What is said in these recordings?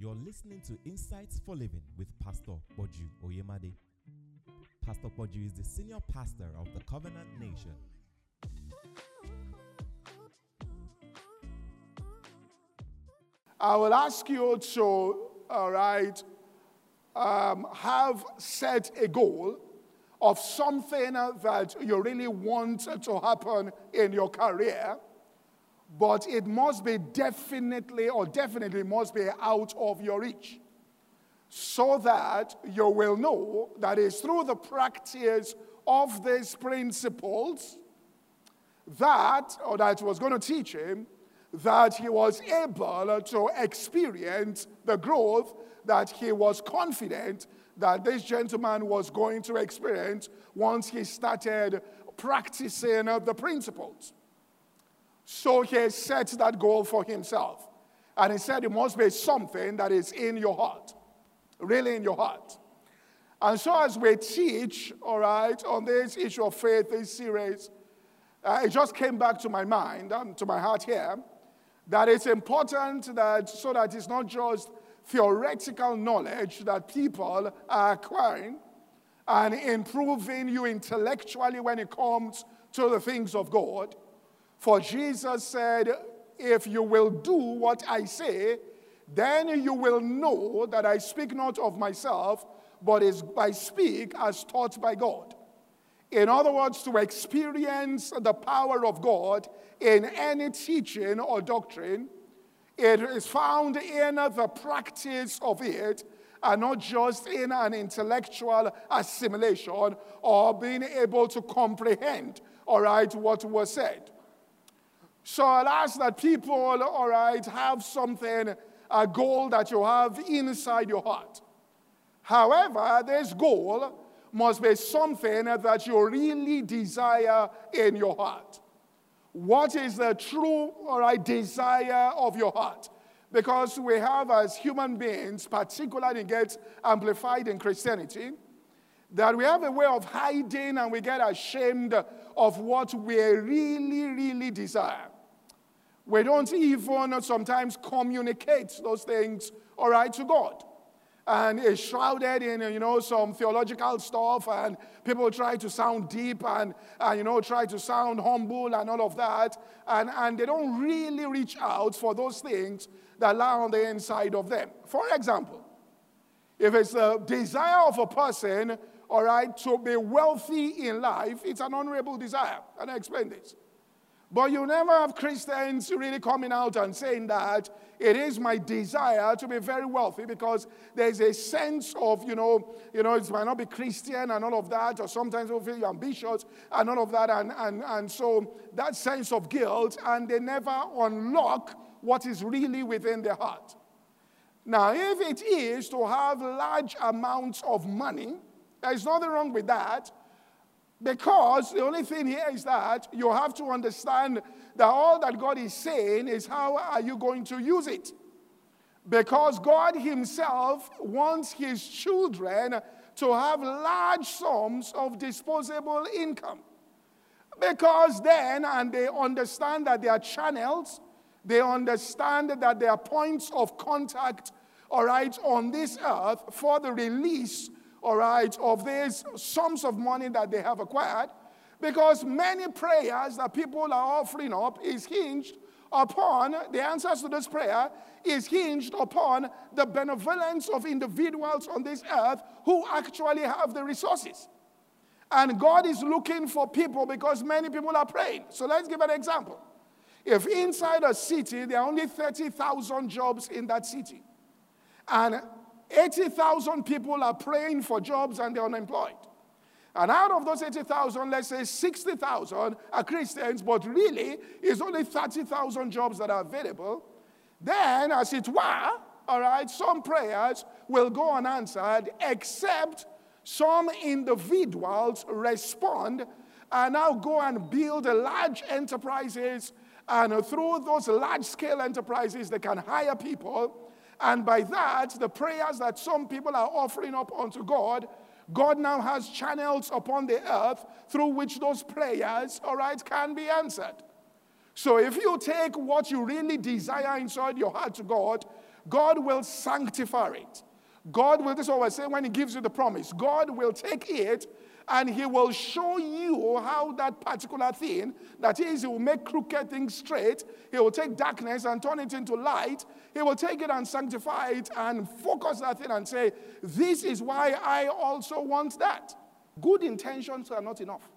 You're listening to Insights for Living with Pastor Poju Oyemade. Pastor Poju is the senior pastor of the Covenant Nation. I will ask you to, all right, um, have set a goal of something that you really want to happen in your career, but it must be definitely or definitely must be out of your reach. So that you will know that it's through the practice of these principles that, or that was going to teach him, that he was able to experience the growth that he was confident that this gentleman was going to experience once he started practicing the principles. So he sets that goal for himself. And he said it must be something that is in your heart, really in your heart. And so, as we teach, all right, on this issue of faith, this series, uh, it just came back to my mind, um, to my heart here, that it's important that so that it's not just theoretical knowledge that people are acquiring and improving you intellectually when it comes to the things of God. For Jesus said, If you will do what I say, then you will know that I speak not of myself, but is I speak as taught by God. In other words, to experience the power of God in any teaching or doctrine, it is found in the practice of it and not just in an intellectual assimilation or being able to comprehend, all right, what was said. So I'll ask that people, all right, have something, a goal that you have inside your heart. However, this goal must be something that you really desire in your heart. What is the true, all right, desire of your heart? Because we have, as human beings, particularly gets amplified in Christianity, that we have a way of hiding and we get ashamed of what we really, really desire. We don't even sometimes communicate those things, all right, to God and it's shrouded in, you know, some theological stuff, and people try to sound deep and, and, you know, try to sound humble and all of that, and, and they don't really reach out for those things that lie on the inside of them. For example, if it's the desire of a person, all right, to be wealthy in life, it's an honorable desire. And I explain this. But you never have Christians really coming out and saying that it is my desire to be very wealthy because there's a sense of, you know, you know, it might not be Christian and all of that, or sometimes we feel ambitious and all of that. And, and, and so that sense of guilt, and they never unlock what is really within their heart. Now, if it is to have large amounts of money, there's nothing wrong with that. Because the only thing here is that you have to understand that all that God is saying is how are you going to use it? Because God Himself wants His children to have large sums of disposable income. Because then, and they understand that there are channels, they understand that there are points of contact, all right, on this earth for the release all right, of these sums of money that they have acquired, because many prayers that people are offering up is hinged upon the answers to this prayer is hinged upon the benevolence of individuals on this earth who actually have the resources. And God is looking for people because many people are praying. So let's give an example. If inside a city there are only 30,000 jobs in that city, and 80,000 people are praying for jobs and they're unemployed. And out of those 80,000, let's say 60,000 are Christians, but really it's only 30,000 jobs that are available. Then, as it were, all right, some prayers will go unanswered, except some individuals respond and now go and build large enterprises. And through those large scale enterprises, they can hire people and by that, the prayers that some people are offering up unto God, God now has channels upon the earth through which those prayers, all right, can be answered. So if you take what you really desire inside your heart to God, God will sanctify it. God will, this is what we're saying when He gives you the promise. God will take it and He will show you how that particular thing, that is, He will make crooked things straight. He will take darkness and turn it into light. He will take it and sanctify it and focus that thing and say, This is why I also want that. Good intentions are not enough.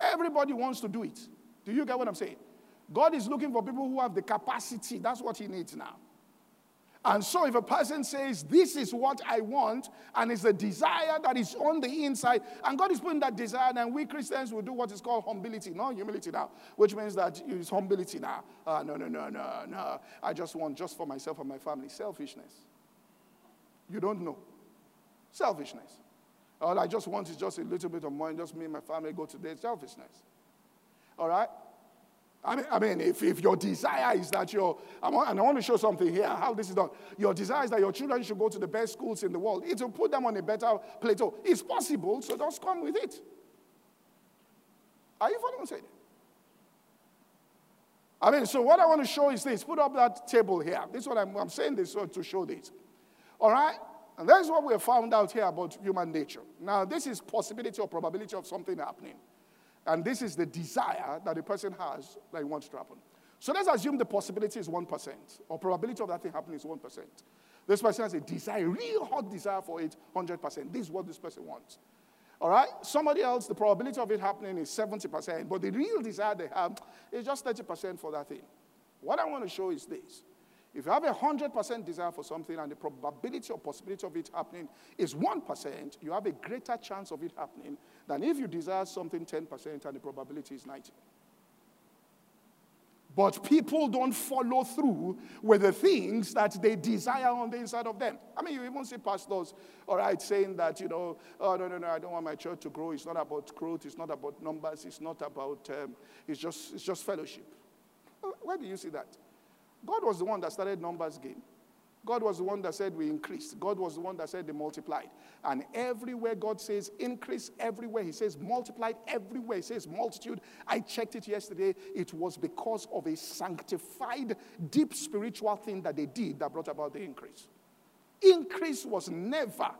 Everybody wants to do it. Do you get what I'm saying? God is looking for people who have the capacity. That's what He needs now. And so, if a person says, This is what I want, and it's a desire that is on the inside, and God is putting that desire, then we Christians will do what is called humility, not humility now, which means that it's humility now. Uh, no, no, no, no, no. I just want just for myself and my family. Selfishness. You don't know. Selfishness. All I just want is just a little bit of money, just me and my family go to there. Selfishness. All right? I mean, I mean if, if your desire is that your, I and I want to show something here, how this is done. Your desire is that your children should go to the best schools in the world. It will put them on a better plateau. It's possible, so just come with it. Are you following what? I mean, so what I want to show is this. Put up that table here. This is what I'm, I'm saying this so to show this. All right? And that's what we have found out here about human nature. Now, this is possibility or probability of something happening. And this is the desire that the person has that he wants to happen. So let's assume the possibility is 1%, or probability of that thing happening is 1%. This person has a desire, real hot desire for it, 100%. This is what this person wants. All right? Somebody else, the probability of it happening is 70%, but the real desire they have is just 30% for that thing. What I want to show is this if you have a 100% desire for something and the probability or possibility of it happening is 1%, you have a greater chance of it happening than if you desire something 10% and the probability is 90. But people don't follow through with the things that they desire on the inside of them. I mean, you even see pastors, all right, saying that, you know, oh, no, no, no, I don't want my church to grow. It's not about growth. It's not about numbers. It's not about, um, it's, just, it's just fellowship. Where do you see that? God was the one that started numbers game. God was the one that said we increased. God was the one that said they multiplied. And everywhere God says increase, everywhere He says multiplied, everywhere He says multitude. I checked it yesterday. It was because of a sanctified, deep spiritual thing that they did that brought about the increase. Increase was never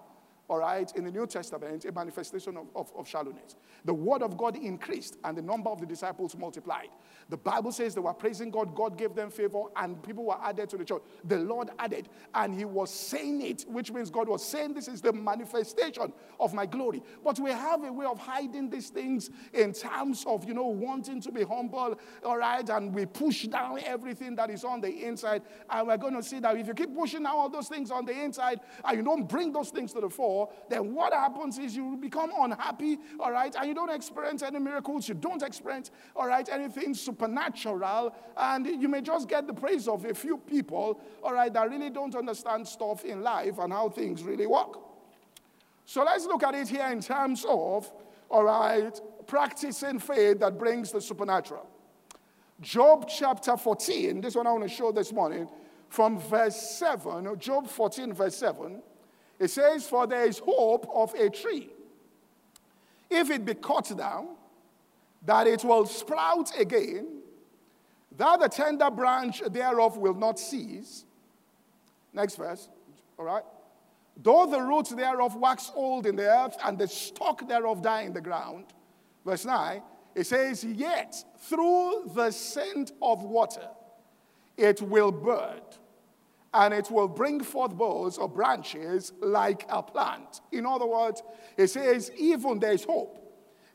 all right, in the New Testament, a manifestation of, of, of, shallowness. The word of God increased and the number of the disciples multiplied. The Bible says they were praising God, God gave them favor, and people were added to the church. The Lord added, and He was saying it, which means God was saying, This is the manifestation of my glory. But we have a way of hiding these things in terms of, you know, wanting to be humble, all right, and we push down everything that is on the inside. And we're going to see that if you keep pushing down all those things on the inside and you don't bring those things to the fore, then what happens is you become unhappy, all right, and you don't experience any miracles, you don't experience, all right, anything supernatural, and you may just get the praise of a few people, all right, that really don't understand stuff in life and how things really work. So let's look at it here in terms of, all right, practicing faith that brings the supernatural. Job chapter 14, this one I want to show this morning, from verse 7, Job 14, verse 7. It says, For there is hope of a tree. If it be cut down, that it will sprout again, that the tender branch thereof will not cease. Next verse, all right? Though the roots thereof wax old in the earth, and the stalk thereof die in the ground. Verse 9, it says, Yet through the scent of water it will bud and it will bring forth boughs or branches like a plant. In other words, it says, even there's hope.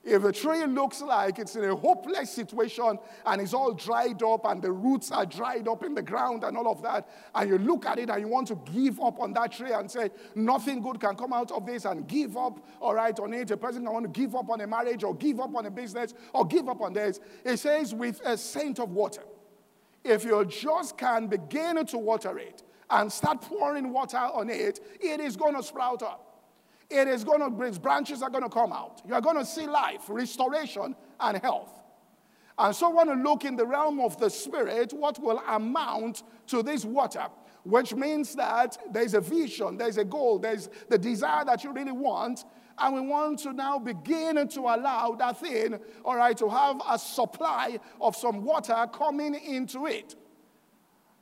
If a tree looks like it's in a hopeless situation and it's all dried up and the roots are dried up in the ground and all of that, and you look at it and you want to give up on that tree and say, nothing good can come out of this and give up, all right, on it. A person can want to give up on a marriage or give up on a business or give up on this. It says, with a scent of water. If you just can begin to water it, and start pouring water on it, it is going to sprout up. It is going to, its branches are going to come out. You are going to see life, restoration, and health. And so, want to look in the realm of the spirit, what will amount to this water, which means that there's a vision, there's a goal, there's the desire that you really want. And we want to now begin to allow that thing, all right, to have a supply of some water coming into it.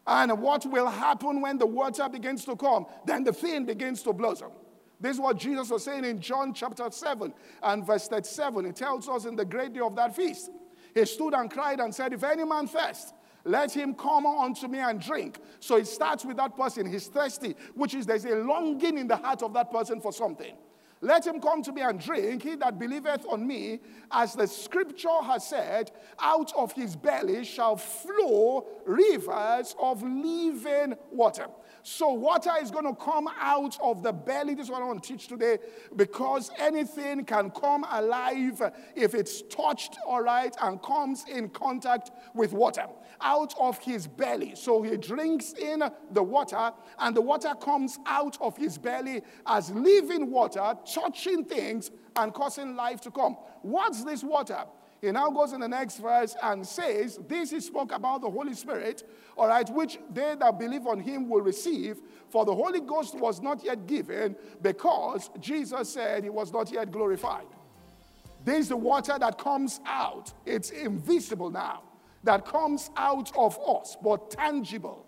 And what will happen when the water begins to come? Then the thing begins to blossom. This is what Jesus was saying in John chapter 7 and verse 37. He tells us in the great day of that feast. He stood and cried and said, If any man thirst, let him come unto me and drink. So it starts with that person. He's thirsty, which is there's a longing in the heart of that person for something. Let him come to me and drink. He that believeth on me, as the scripture has said, out of his belly shall flow rivers of living water. So, water is going to come out of the belly. This is what I want to teach today because anything can come alive if it's touched, all right, and comes in contact with water out of his belly. So, he drinks in the water, and the water comes out of his belly as living water, touching things and causing life to come. What's this water? He now goes in the next verse and says, This he spoke about the Holy Spirit, all right, which they that believe on him will receive, for the Holy Ghost was not yet given because Jesus said he was not yet glorified. This is the water that comes out. It's invisible now, that comes out of us, but tangible,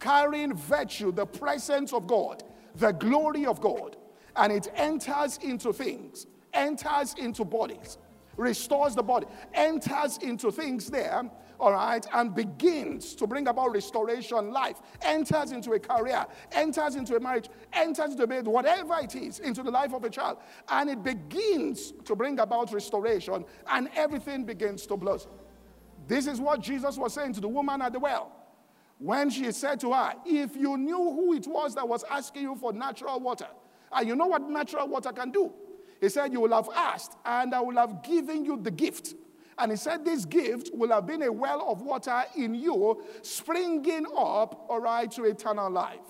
carrying virtue, the presence of God, the glory of God, and it enters into things, enters into bodies restores the body, enters into things there, all right, and begins to bring about restoration, life, enters into a career, enters into a marriage, enters into a whatever it is, into the life of a child, and it begins to bring about restoration, and everything begins to blossom. This is what Jesus was saying to the woman at the well. When she said to her, If you knew who it was that was asking you for natural water, and you know what natural water can do, he said, You will have asked, and I will have given you the gift. And he said, This gift will have been a well of water in you, springing up, all right, to eternal life.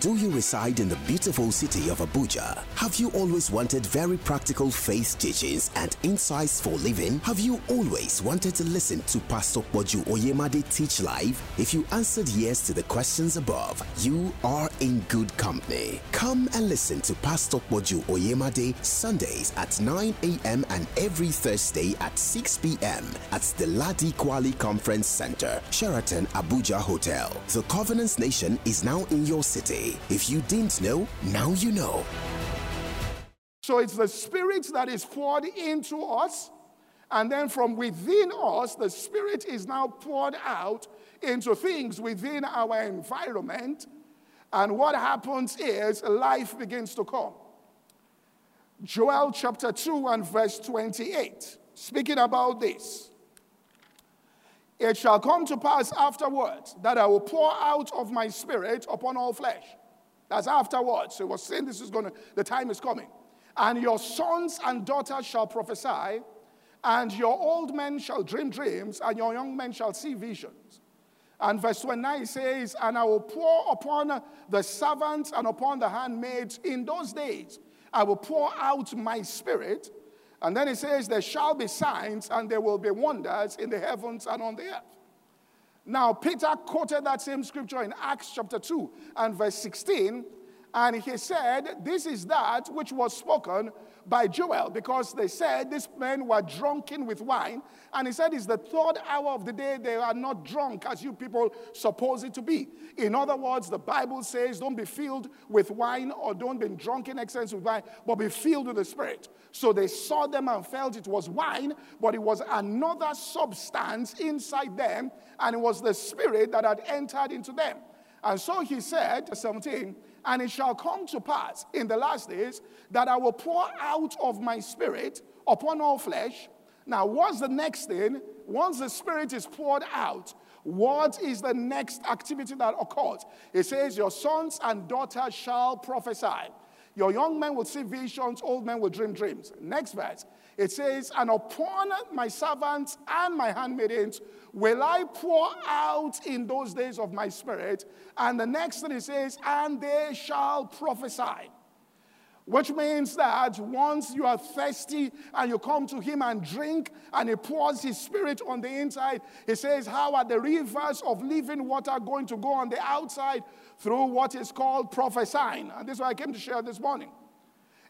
Do you reside in the beautiful city of Abuja? Have you always wanted very practical faith teachings and insights for living? Have you always wanted to listen to Pastor Poju Oyemade teach live? If you answered yes to the questions above, you are in good company. Come and listen to Pastor Poju Oyemade Sundays at 9 a.m. and every Thursday at 6 p.m. at the Ladi Kwali Conference Center, Sheraton Abuja Hotel. The Covenants Nation is now in your city. If you didn't know, now you know. So it's the Spirit that is poured into us. And then from within us, the Spirit is now poured out into things within our environment. And what happens is life begins to come. Joel chapter 2 and verse 28, speaking about this. It shall come to pass afterwards that I will pour out of my spirit upon all flesh. That's afterwards. So he was saying this is going to, the time is coming. And your sons and daughters shall prophesy, and your old men shall dream dreams, and your young men shall see visions. And verse 29 says, And I will pour upon the servants and upon the handmaids in those days, I will pour out my spirit. And then it says, There shall be signs and there will be wonders in the heavens and on the earth. Now, Peter quoted that same scripture in Acts chapter 2 and verse 16, and he said, This is that which was spoken by Joel, because they said these men were drunken with wine. And he said, It's the third hour of the day, they are not drunk as you people suppose it to be. In other words, the Bible says, Don't be filled with wine or don't be drunk in excess with wine, but be filled with the Spirit. So they saw them and felt it was wine, but it was another substance inside them, and it was the Spirit that had entered into them. And so he said, 17, and it shall come to pass in the last days that I will pour out of my spirit upon all flesh. Now, what's the next thing? Once the spirit is poured out, what is the next activity that occurs? It says, Your sons and daughters shall prophesy. Your young men will see visions, old men will dream dreams. Next verse. It says, And upon my servants and my handmaidens will I pour out in those days of my spirit. And the next thing it says, And they shall prophesy. Which means that once you are thirsty and you come to him and drink, and he pours his spirit on the inside, he says, How are the rivers of living water going to go on the outside through what is called prophesying? And this is what I came to share this morning.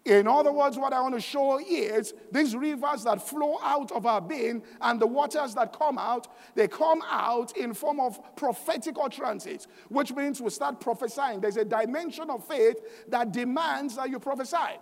In other words, what I want to show is these rivers that flow out of our being and the waters that come out, they come out in form of prophetic utterances, which means we start prophesying. There's a dimension of faith that demands that you prophesy.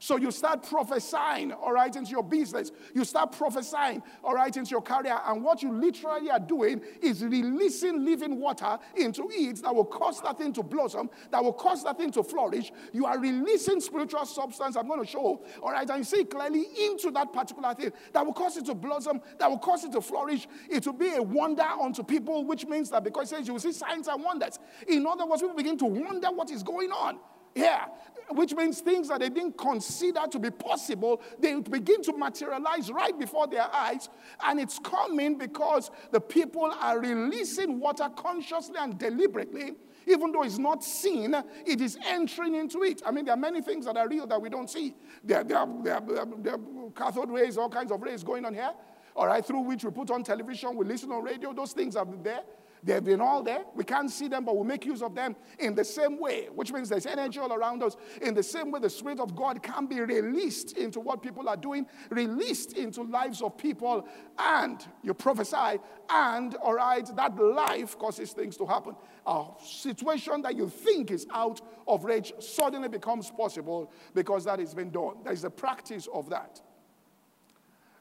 So you start prophesying, all right, into your business. You start prophesying, all right, into your career. And what you literally are doing is releasing living water into it that will cause that thing to blossom, that will cause that thing to flourish. You are releasing spiritual substance, I'm going to show, all right, and see clearly into that particular thing that will cause it to blossom, that will cause it to flourish. It will be a wonder unto people, which means that because it says you will see signs and wonders. In other words, people begin to wonder what is going on. Yeah, which means things that they didn't consider to be possible, they begin to materialize right before their eyes. And it's coming because the people are releasing water consciously and deliberately. Even though it's not seen, it is entering into it. I mean, there are many things that are real that we don't see. There, there, there, there are cathode rays, all kinds of rays going on here, all right, through which we put on television, we listen on radio, those things are there. They've been all there. We can't see them, but we make use of them in the same way, which means there's energy all around us. In the same way, the Spirit of God can be released into what people are doing, released into lives of people, and you prophesy, and all right, that life causes things to happen. A situation that you think is out of reach suddenly becomes possible because that has been done. There's a practice of that.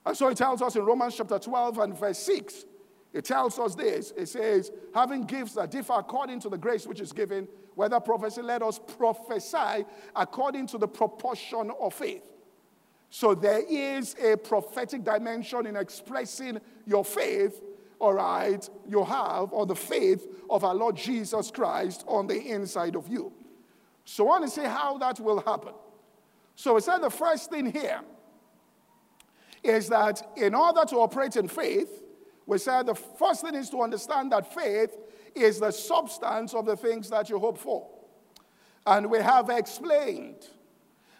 And so it tells us in Romans chapter 12 and verse 6 it tells us this it says, having gifts that differ according to the grace which is given, whether prophecy, let us prophesy according to the proportion of faith. So there is a prophetic dimension in expressing your faith, all right, you have, or the faith of our Lord Jesus Christ on the inside of you. So I want to see how that will happen. So we said the first thing here is that in order to operate in faith, we said the first thing is to understand that faith is the substance of the things that you hope for. And we have explained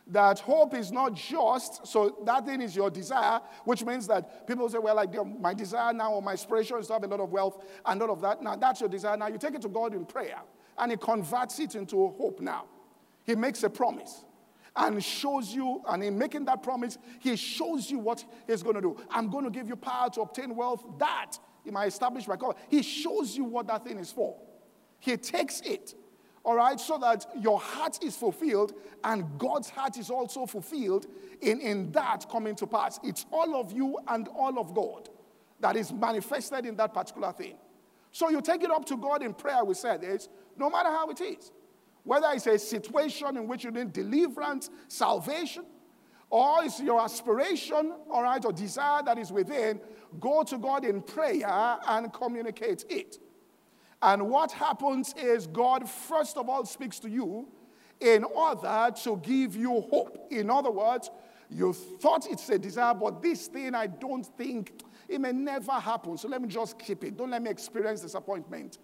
that hope is not just, so that thing is your desire, which means that people say, well, like my desire now or my aspiration is to have a lot of wealth and all of that. Now that's your desire. Now you take it to God in prayer and He converts it into hope now. He makes a promise and shows you, and in making that promise, he shows you what he's going to do. I'm going to give you power to obtain wealth. That establish my call. He shows you what that thing is for. He takes it, all right, so that your heart is fulfilled and God's heart is also fulfilled in, in that coming to pass. It's all of you and all of God that is manifested in that particular thing. So you take it up to God in prayer, we said this, no matter how it is. Whether it's a situation in which you need deliverance, salvation, or it's your aspiration, all right, or desire that is within, go to God in prayer and communicate it. And what happens is God, first of all, speaks to you in order to give you hope. In other words, you thought it's a desire, but this thing I don't think it may never happen. So let me just keep it. Don't let me experience disappointment.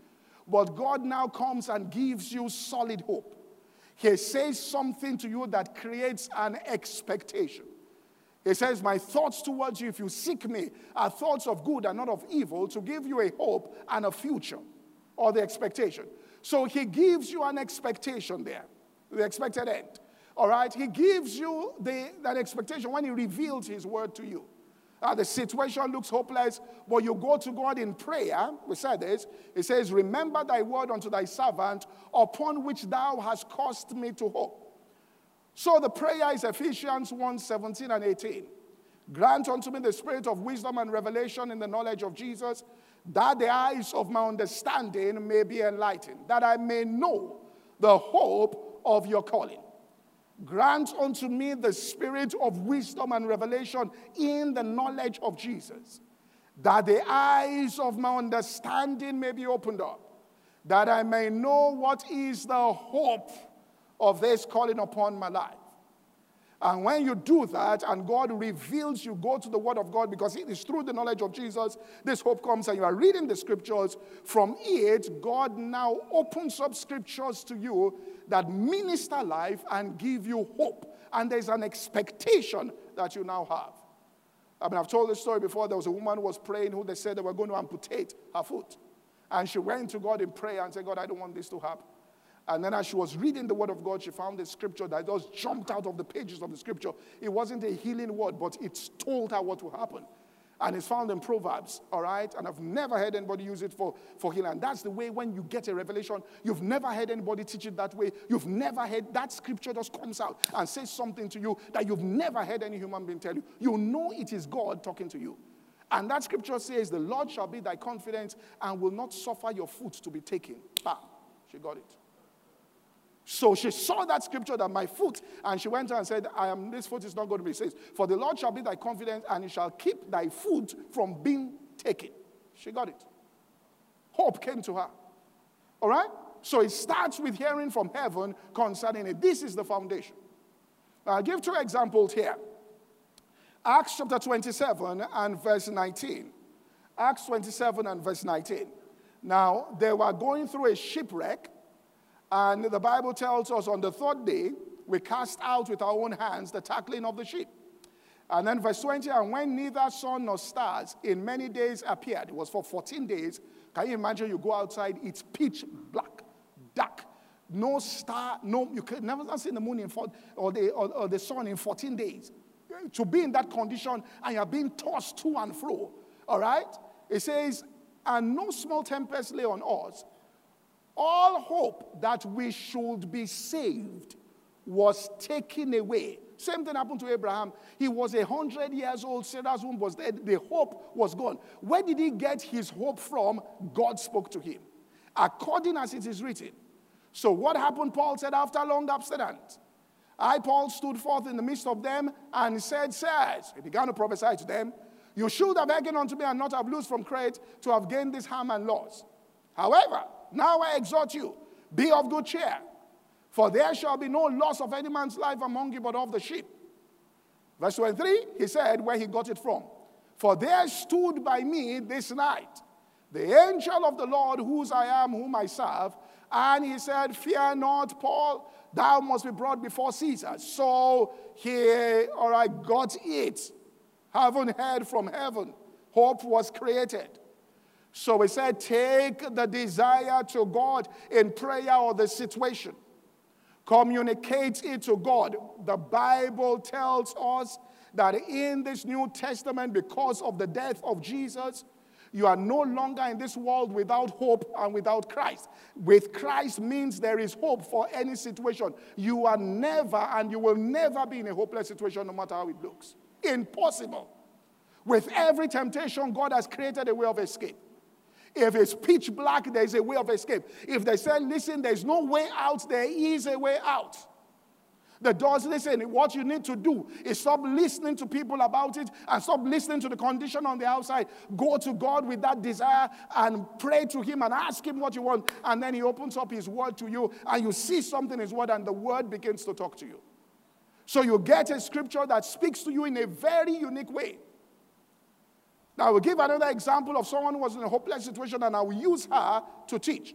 But God now comes and gives you solid hope. He says something to you that creates an expectation. He says, My thoughts towards you, if you seek me, are thoughts of good and not of evil, to give you a hope and a future, or the expectation. So he gives you an expectation there, the expected end. All right? He gives you the, that expectation when he reveals his word to you. Uh, the situation looks hopeless, but you go to God in prayer. We said this. It says, Remember thy word unto thy servant, upon which thou hast caused me to hope. So the prayer is Ephesians 1 17 and 18. Grant unto me the spirit of wisdom and revelation in the knowledge of Jesus, that the eyes of my understanding may be enlightened, that I may know the hope of your calling Grant unto me the spirit of wisdom and revelation in the knowledge of Jesus, that the eyes of my understanding may be opened up, that I may know what is the hope of this calling upon my life and when you do that and God reveals you, go to the Word of God because it is through the knowledge of Jesus this hope comes and you are reading the scriptures. From it, God now opens up scriptures to you that minister life and give you hope. And there's an expectation that you now have. I mean, I've told this story before. There was a woman who was praying who they said they were going to amputate her foot. And she went to God in prayer and said, God, I don't want this to happen. And then as she was reading the word of God, she found a scripture that just jumped out of the pages of the scripture. It wasn't a healing word, but it told her what will happen. And it's found in Proverbs, all right? And I've never heard anybody use it for, for healing. And that's the way when you get a revelation, you've never heard anybody teach it that way. You've never heard that scripture just comes out and says something to you that you've never heard any human being tell you. You know it is God talking to you. And that scripture says, The Lord shall be thy confidence and will not suffer your foot to be taken. Bam. She got it. So she saw that scripture that my foot, and she went and said, I am this foot is not going to be safe. For the Lord shall be thy confidence, and he shall keep thy foot from being taken. She got it. Hope came to her. All right? So it starts with hearing from heaven concerning it. This is the foundation. I'll give two examples here. Acts chapter 27 and verse 19. Acts 27 and verse 19. Now, they were going through a shipwreck and the Bible tells us on the third day, we cast out with our own hands the tackling of the ship. And then verse 20, and when neither sun nor stars in many days appeared, it was for 14 days. Can you imagine you go outside, it's pitch black, dark, no star, no, you can never see the moon in four, or, the, or, or the sun in 14 days. To be in that condition and you're being tossed to and fro, all right? It says, and no small tempest lay on us, all hope that we should be saved was taken away. Same thing happened to Abraham. He was a hundred years old, Sarah's womb was dead, the hope was gone. Where did he get his hope from? God spoke to him, according as it is written. So, what happened? Paul said, after long abstinence, I, Paul, stood forth in the midst of them and said, Sirs, he began to prophesy to them, You should have hearkened unto me and not have loosed from Crete to have gained this harm and loss. However, now I exhort you, be of good cheer, for there shall be no loss of any man's life among you but of the sheep. Verse 23, he said where he got it from. For there stood by me this night the angel of the Lord, whose I am, whom I serve. And he said, Fear not, Paul, thou must be brought before Caesar. So he, or I got it. Haven't heard from heaven. Hope was created. So we said, take the desire to God in prayer or the situation. Communicate it to God. The Bible tells us that in this New Testament, because of the death of Jesus, you are no longer in this world without hope and without Christ. With Christ means there is hope for any situation. You are never and you will never be in a hopeless situation, no matter how it looks. Impossible. With every temptation, God has created a way of escape. If it's pitch black, there's a way of escape. If they say, listen, there's no way out, there is a way out. The doors, listen, what you need to do is stop listening to people about it and stop listening to the condition on the outside. Go to God with that desire and pray to Him and ask Him what you want. And then He opens up His word to you and you see something in His word and the word begins to talk to you. So you get a scripture that speaks to you in a very unique way. Now, I will give another example of someone who was in a hopeless situation, and I will use her to teach.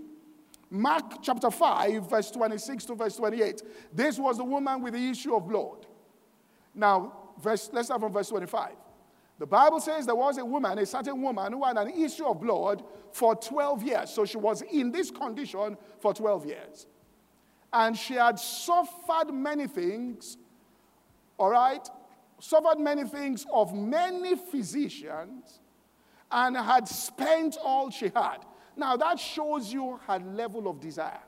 Mark chapter 5, verse 26 to verse 28. This was the woman with the issue of blood. Now, verse, let's start from verse 25. The Bible says there was a woman, a certain woman, who had an issue of blood for 12 years. So she was in this condition for 12 years. And she had suffered many things, all right, suffered many things of many physicians and had spent all she had. Now, that shows you her level of desire.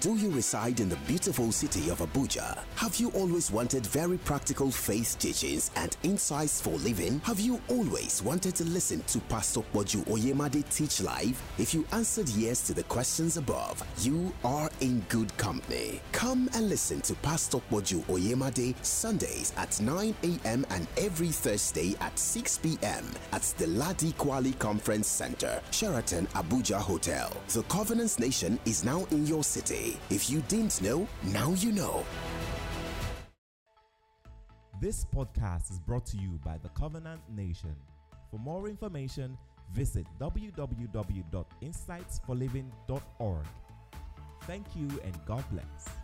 Do you reside in the beautiful city of Abuja? Have you always wanted very practical faith teachings and insights for living? Have you always wanted to listen to Pastor Poju Oyemade teach live? If you answered yes to the questions above, you are in good company. Come and listen to Pastor Poju Oyemade Sundays at 9 a.m. and every Thursday at 6 p.m. at the Ladi Kwali Conference Center, Sheraton Abuja Hotel. The Covenants Nation is now in your city. If you didn't know, now you know. This podcast is brought to you by the Covenant Nation. For more information, visit www.insightsforliving.org. Thank you and God bless.